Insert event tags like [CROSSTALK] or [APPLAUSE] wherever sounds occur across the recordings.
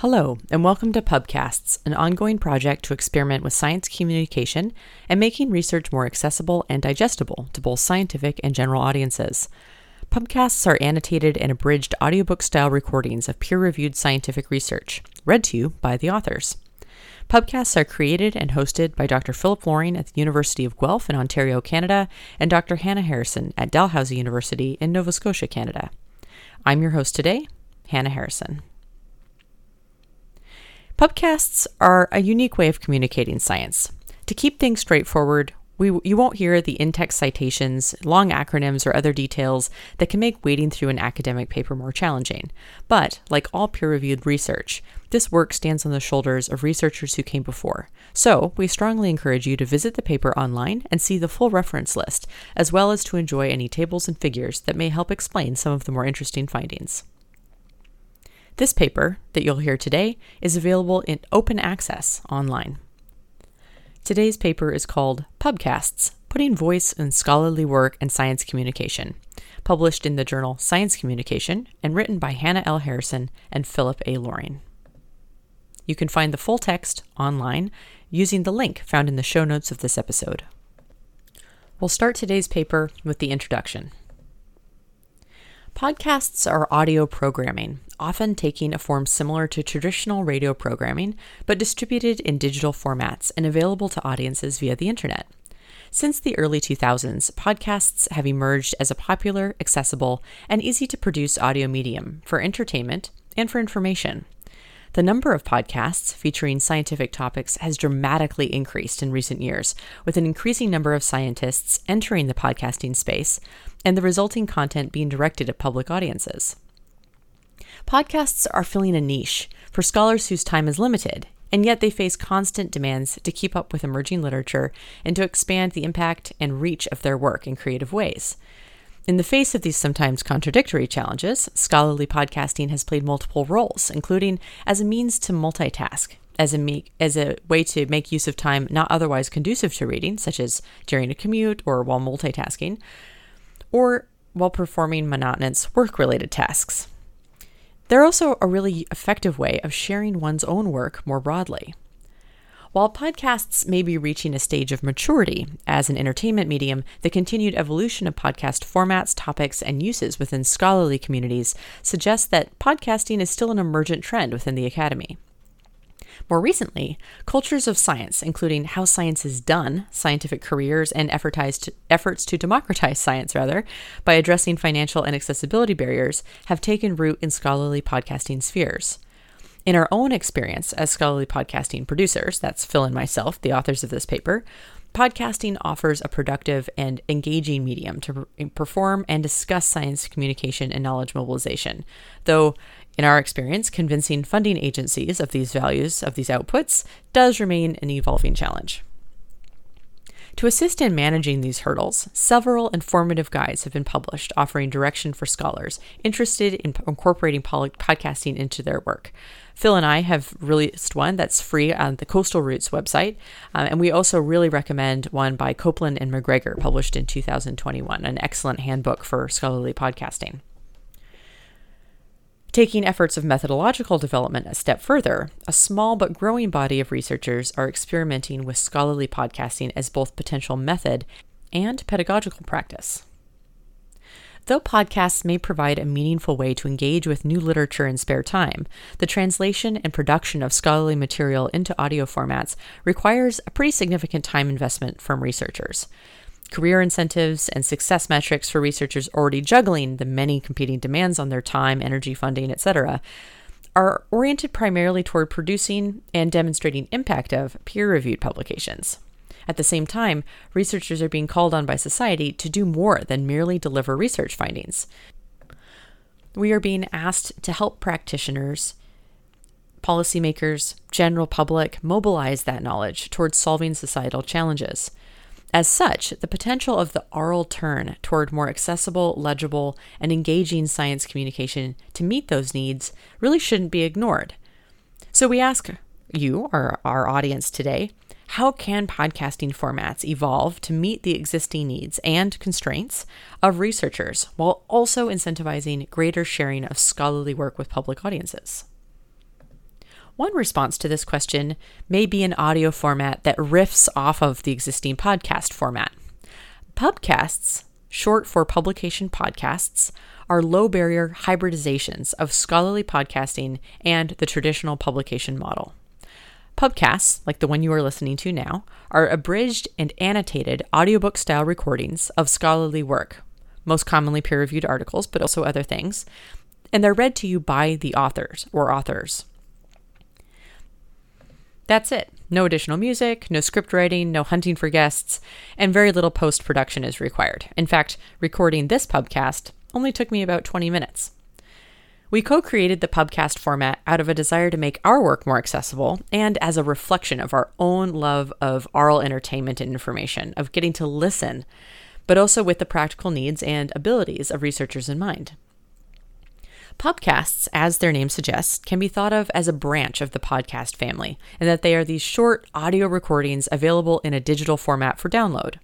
Hello, and welcome to Pubcasts, an ongoing project to experiment with science communication and making research more accessible and digestible to both scientific and general audiences. Pubcasts are annotated and abridged audiobook style recordings of peer reviewed scientific research, read to you by the authors. Pubcasts are created and hosted by Dr. Philip Loring at the University of Guelph in Ontario, Canada, and Dr. Hannah Harrison at Dalhousie University in Nova Scotia, Canada. I'm your host today, Hannah Harrison. Pubcasts are a unique way of communicating science. To keep things straightforward, we, you won't hear the in text citations, long acronyms, or other details that can make wading through an academic paper more challenging. But, like all peer reviewed research, this work stands on the shoulders of researchers who came before. So, we strongly encourage you to visit the paper online and see the full reference list, as well as to enjoy any tables and figures that may help explain some of the more interesting findings. This paper that you'll hear today is available in open access online. Today's paper is called Pubcasts Putting Voice in Scholarly Work and Science Communication, published in the journal Science Communication and written by Hannah L. Harrison and Philip A. Loring. You can find the full text online using the link found in the show notes of this episode. We'll start today's paper with the introduction. Podcasts are audio programming, often taking a form similar to traditional radio programming, but distributed in digital formats and available to audiences via the internet. Since the early 2000s, podcasts have emerged as a popular, accessible, and easy to produce audio medium for entertainment and for information. The number of podcasts featuring scientific topics has dramatically increased in recent years, with an increasing number of scientists entering the podcasting space and the resulting content being directed at public audiences. Podcasts are filling a niche for scholars whose time is limited, and yet they face constant demands to keep up with emerging literature and to expand the impact and reach of their work in creative ways. In the face of these sometimes contradictory challenges, scholarly podcasting has played multiple roles, including as a means to multitask, as a, me- as a way to make use of time not otherwise conducive to reading, such as during a commute or while multitasking, or while performing monotonous work related tasks. They're also a really effective way of sharing one's own work more broadly. While podcasts may be reaching a stage of maturity as an entertainment medium, the continued evolution of podcast formats, topics, and uses within scholarly communities suggests that podcasting is still an emergent trend within the academy. More recently, cultures of science, including how science is done, scientific careers, and efforts to democratize science, rather, by addressing financial and accessibility barriers, have taken root in scholarly podcasting spheres. In our own experience as scholarly podcasting producers, that's Phil and myself, the authors of this paper, podcasting offers a productive and engaging medium to perform and discuss science communication and knowledge mobilization. Though, in our experience, convincing funding agencies of these values, of these outputs, does remain an evolving challenge. To assist in managing these hurdles, several informative guides have been published offering direction for scholars interested in incorporating podcasting into their work. Phil and I have released one that's free on the Coastal Routes website, uh, and we also really recommend one by Copeland and McGregor, published in 2021, an excellent handbook for scholarly podcasting. Taking efforts of methodological development a step further, a small but growing body of researchers are experimenting with scholarly podcasting as both potential method and pedagogical practice. Though podcasts may provide a meaningful way to engage with new literature in spare time, the translation and production of scholarly material into audio formats requires a pretty significant time investment from researchers career incentives, and success metrics for researchers already juggling the many competing demands on their time, energy, funding, etc., are oriented primarily toward producing and demonstrating impact of peer-reviewed publications. At the same time, researchers are being called on by society to do more than merely deliver research findings. We are being asked to help practitioners, policymakers, general public mobilize that knowledge towards solving societal challenges. As such, the potential of the oral turn toward more accessible, legible, and engaging science communication to meet those needs really shouldn't be ignored. So we ask you, our, our audience today, how can podcasting formats evolve to meet the existing needs and constraints of researchers while also incentivizing greater sharing of scholarly work with public audiences? One response to this question may be an audio format that riffs off of the existing podcast format. Pubcasts, short for publication podcasts, are low barrier hybridizations of scholarly podcasting and the traditional publication model. Pubcasts, like the one you are listening to now, are abridged and annotated audiobook style recordings of scholarly work, most commonly peer reviewed articles, but also other things, and they're read to you by the authors or authors. That's it. No additional music, no script writing, no hunting for guests, and very little post production is required. In fact, recording this pubcast only took me about 20 minutes. We co created the pubcast format out of a desire to make our work more accessible and as a reflection of our own love of oral entertainment and information, of getting to listen, but also with the practical needs and abilities of researchers in mind. Pubcasts, as their name suggests, can be thought of as a branch of the podcast family, and that they are these short audio recordings available in a digital format for download.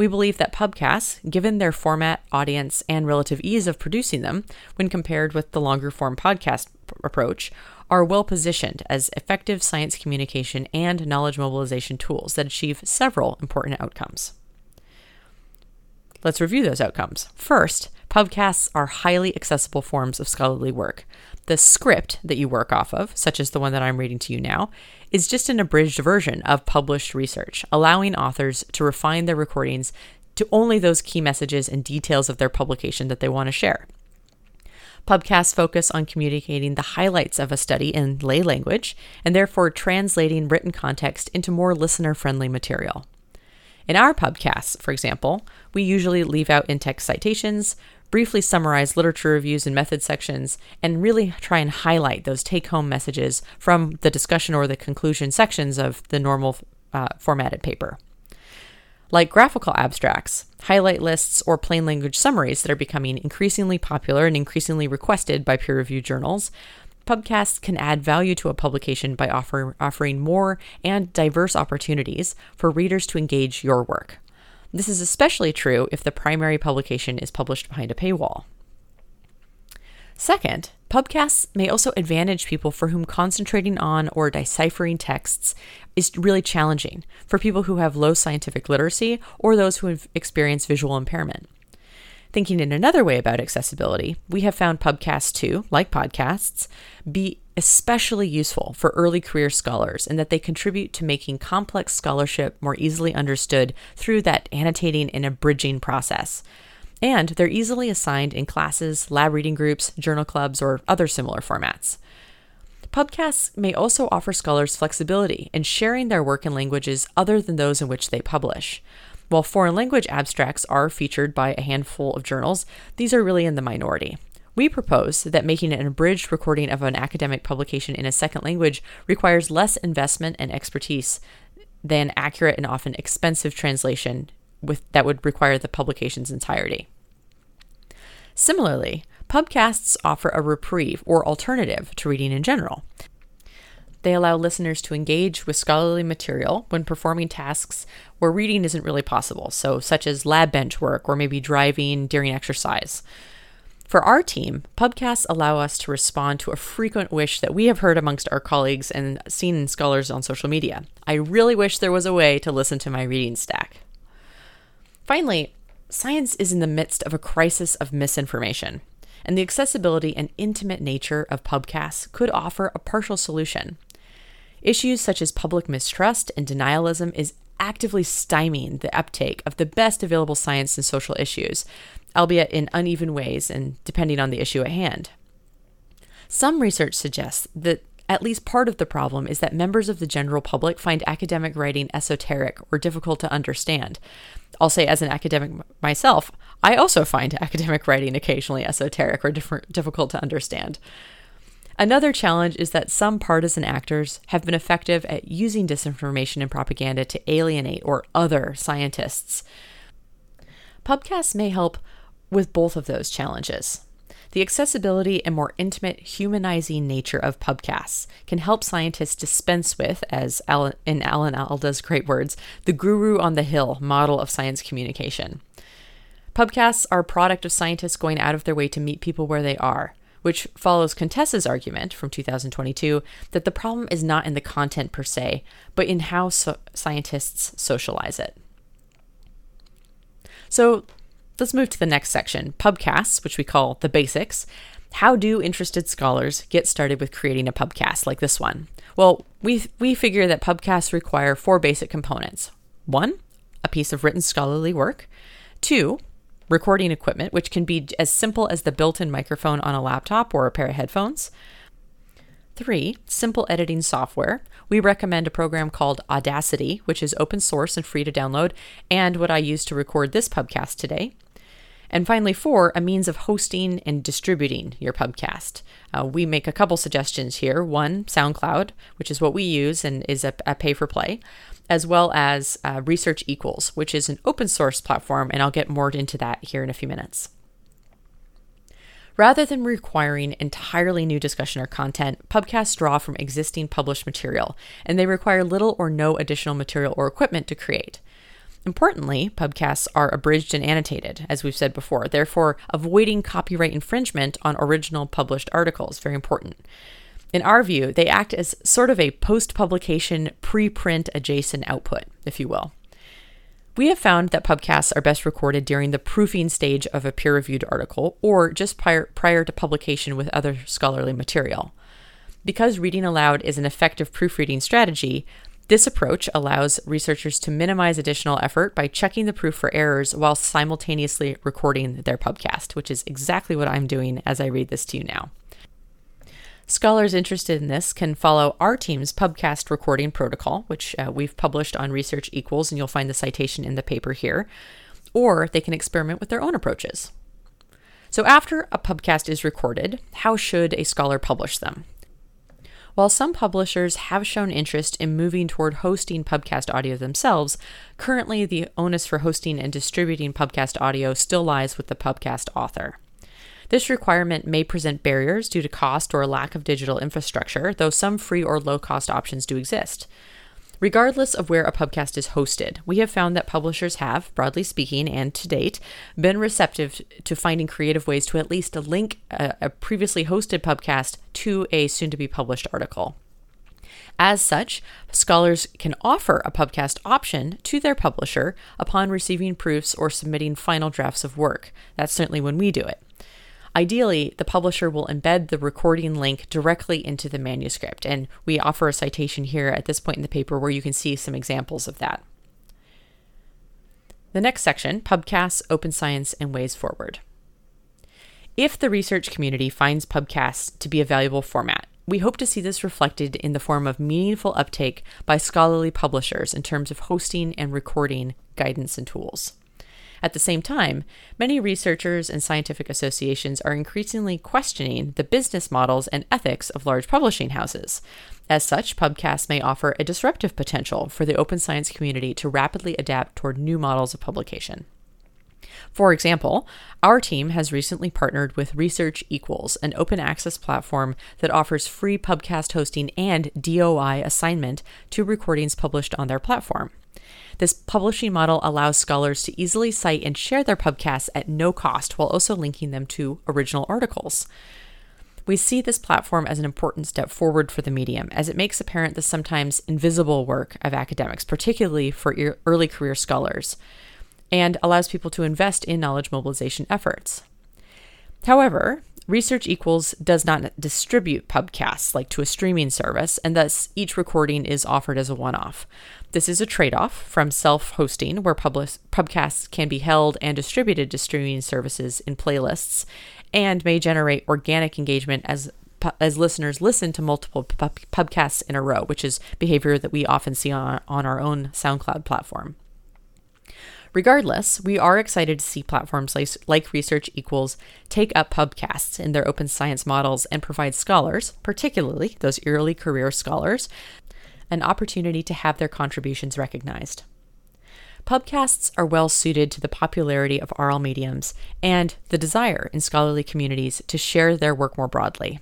We believe that pubcasts, given their format, audience, and relative ease of producing them when compared with the longer form podcast approach, are well positioned as effective science communication and knowledge mobilization tools that achieve several important outcomes. Let's review those outcomes. First, Pubcasts are highly accessible forms of scholarly work. The script that you work off of, such as the one that I'm reading to you now, is just an abridged version of published research, allowing authors to refine their recordings to only those key messages and details of their publication that they want to share. Pubcasts focus on communicating the highlights of a study in lay language and therefore translating written context into more listener friendly material. In our podcasts, for example, we usually leave out in text citations, briefly summarize literature reviews and method sections, and really try and highlight those take home messages from the discussion or the conclusion sections of the normal uh, formatted paper. Like graphical abstracts, highlight lists, or plain language summaries that are becoming increasingly popular and increasingly requested by peer reviewed journals, Pubcasts can add value to a publication by offer, offering more and diverse opportunities for readers to engage your work. This is especially true if the primary publication is published behind a paywall. Second, pubcasts may also advantage people for whom concentrating on or deciphering texts is really challenging, for people who have low scientific literacy or those who have experienced visual impairment. Thinking in another way about accessibility, we have found pubcasts too, like podcasts, be especially useful for early career scholars in that they contribute to making complex scholarship more easily understood through that annotating and abridging process. And they're easily assigned in classes, lab reading groups, journal clubs, or other similar formats. Pubcasts may also offer scholars flexibility in sharing their work in languages other than those in which they publish. While foreign language abstracts are featured by a handful of journals, these are really in the minority. We propose that making an abridged recording of an academic publication in a second language requires less investment and expertise than accurate and often expensive translation with, that would require the publication's entirety. Similarly, pubcasts offer a reprieve or alternative to reading in general. They allow listeners to engage with scholarly material when performing tasks where reading isn't really possible, so such as lab bench work or maybe driving during exercise. For our team, pubcasts allow us to respond to a frequent wish that we have heard amongst our colleagues and seen in scholars on social media. I really wish there was a way to listen to my reading stack. Finally, science is in the midst of a crisis of misinformation, and the accessibility and intimate nature of pubcasts could offer a partial solution. Issues such as public mistrust and denialism is actively stymieing the uptake of the best available science and social issues, albeit in uneven ways and depending on the issue at hand. Some research suggests that at least part of the problem is that members of the general public find academic writing esoteric or difficult to understand. I'll say, as an academic myself, I also find [LAUGHS] academic writing occasionally esoteric or difficult to understand. Another challenge is that some partisan actors have been effective at using disinformation and propaganda to alienate or other scientists. Pubcasts may help with both of those challenges. The accessibility and more intimate, humanizing nature of pubcasts can help scientists dispense with, as Alan, in Alan Alda's great words, the guru on the hill model of science communication. Pubcasts are a product of scientists going out of their way to meet people where they are, which follows Contessa's argument from 2022 that the problem is not in the content per se, but in how so- scientists socialize it. So let's move to the next section pubcasts, which we call the basics. How do interested scholars get started with creating a pubcast like this one? Well, we, we figure that pubcasts require four basic components. One, a piece of written scholarly work. Two, recording equipment, which can be as simple as the built in microphone on a laptop or a pair of headphones. Three, simple editing software. We recommend a program called Audacity, which is open source and free to download, and what I use to record this podcast today. And finally, four, a means of hosting and distributing your podcast. Uh, we make a couple suggestions here. One, SoundCloud, which is what we use and is a, a pay for play, as well as uh, Research Equals, which is an open source platform, and I'll get more into that here in a few minutes. Rather than requiring entirely new discussion or content, pubcasts draw from existing published material, and they require little or no additional material or equipment to create. Importantly, pubcasts are abridged and annotated, as we've said before, therefore, avoiding copyright infringement on original published articles. Very important. In our view, they act as sort of a post publication, preprint adjacent output, if you will. We have found that pubcasts are best recorded during the proofing stage of a peer reviewed article or just prior, prior to publication with other scholarly material. Because reading aloud is an effective proofreading strategy, this approach allows researchers to minimize additional effort by checking the proof for errors while simultaneously recording their pubcast, which is exactly what I'm doing as I read this to you now. Scholars interested in this can follow our team's pubcast recording protocol, which uh, we've published on Research Equals, and you'll find the citation in the paper here, or they can experiment with their own approaches. So, after a pubcast is recorded, how should a scholar publish them? While some publishers have shown interest in moving toward hosting pubcast audio themselves, currently the onus for hosting and distributing pubcast audio still lies with the pubcast author. This requirement may present barriers due to cost or lack of digital infrastructure, though some free or low cost options do exist. Regardless of where a pubcast is hosted, we have found that publishers have, broadly speaking, and to date, been receptive to finding creative ways to at least link a, a previously hosted pubcast to a soon to be published article. As such, scholars can offer a pubcast option to their publisher upon receiving proofs or submitting final drafts of work. That's certainly when we do it. Ideally, the publisher will embed the recording link directly into the manuscript, and we offer a citation here at this point in the paper where you can see some examples of that. The next section Pubcasts, Open Science, and Ways Forward. If the research community finds pubcasts to be a valuable format, we hope to see this reflected in the form of meaningful uptake by scholarly publishers in terms of hosting and recording guidance and tools. At the same time, many researchers and scientific associations are increasingly questioning the business models and ethics of large publishing houses. As such, pubcasts may offer a disruptive potential for the open science community to rapidly adapt toward new models of publication. For example, our team has recently partnered with Research Equals, an open access platform that offers free pubcast hosting and DOI assignment to recordings published on their platform. This publishing model allows scholars to easily cite and share their pubcasts at no cost while also linking them to original articles. We see this platform as an important step forward for the medium, as it makes apparent the sometimes invisible work of academics, particularly for early career scholars, and allows people to invest in knowledge mobilization efforts. However, Research Equals does not distribute pubcasts like to a streaming service, and thus each recording is offered as a one off. This is a trade off from self hosting, where pubcasts can be held and distributed to streaming services in playlists and may generate organic engagement as as listeners listen to multiple pub- pubcasts in a row, which is behavior that we often see on, on our own SoundCloud platform. Regardless, we are excited to see platforms like, like Research Equals take up pubcasts in their open science models and provide scholars, particularly those early career scholars, an opportunity to have their contributions recognized. Pubcasts are well suited to the popularity of oral mediums and the desire in scholarly communities to share their work more broadly.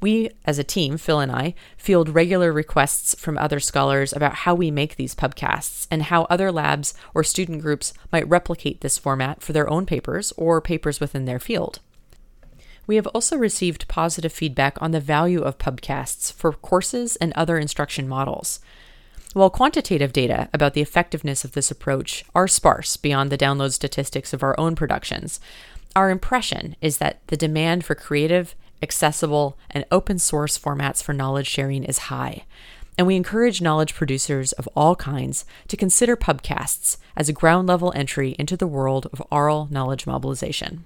We, as a team, Phil and I, field regular requests from other scholars about how we make these pubcasts and how other labs or student groups might replicate this format for their own papers or papers within their field. We have also received positive feedback on the value of pubcasts for courses and other instruction models. While quantitative data about the effectiveness of this approach are sparse beyond the download statistics of our own productions, our impression is that the demand for creative, accessible, and open source formats for knowledge sharing is high, and we encourage knowledge producers of all kinds to consider pubcasts as a ground level entry into the world of oral knowledge mobilization.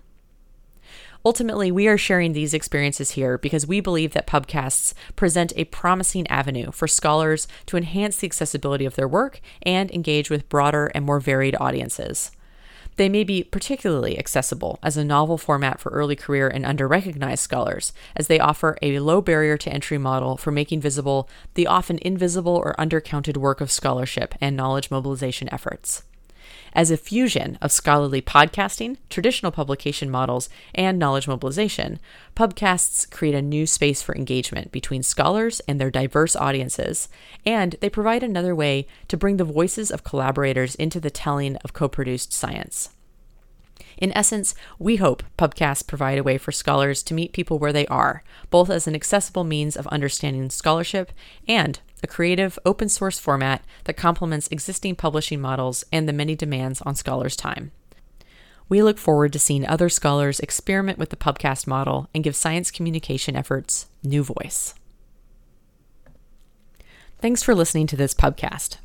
Ultimately, we are sharing these experiences here because we believe that pubcasts present a promising avenue for scholars to enhance the accessibility of their work and engage with broader and more varied audiences. They may be particularly accessible as a novel format for early career and underrecognized scholars, as they offer a low barrier to entry model for making visible the often invisible or undercounted work of scholarship and knowledge mobilization efforts as a fusion of scholarly podcasting, traditional publication models, and knowledge mobilization, pubcasts create a new space for engagement between scholars and their diverse audiences, and they provide another way to bring the voices of collaborators into the telling of co produced science. In essence, we hope pubcasts provide a way for scholars to meet people where they are, both as an accessible means of understanding scholarship and a creative, open source format that complements existing publishing models and the many demands on scholars' time. We look forward to seeing other scholars experiment with the pubcast model and give science communication efforts new voice. Thanks for listening to this pubcast.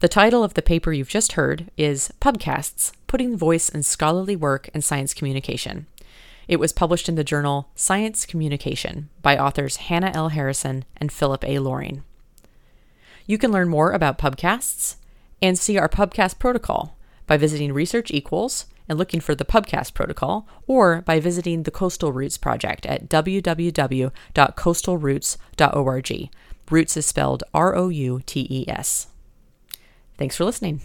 The title of the paper you've just heard is Pubcasts Putting Voice in Scholarly Work and Science Communication. It was published in the journal Science Communication by authors Hannah L. Harrison and Philip A. Loring. You can learn more about pubcasts and see our pubcast protocol by visiting Research Equals and looking for the pubcast protocol, or by visiting the Coastal Routes project at www.coastalroutes.org. Routes is spelled R O U T E S. Thanks for listening.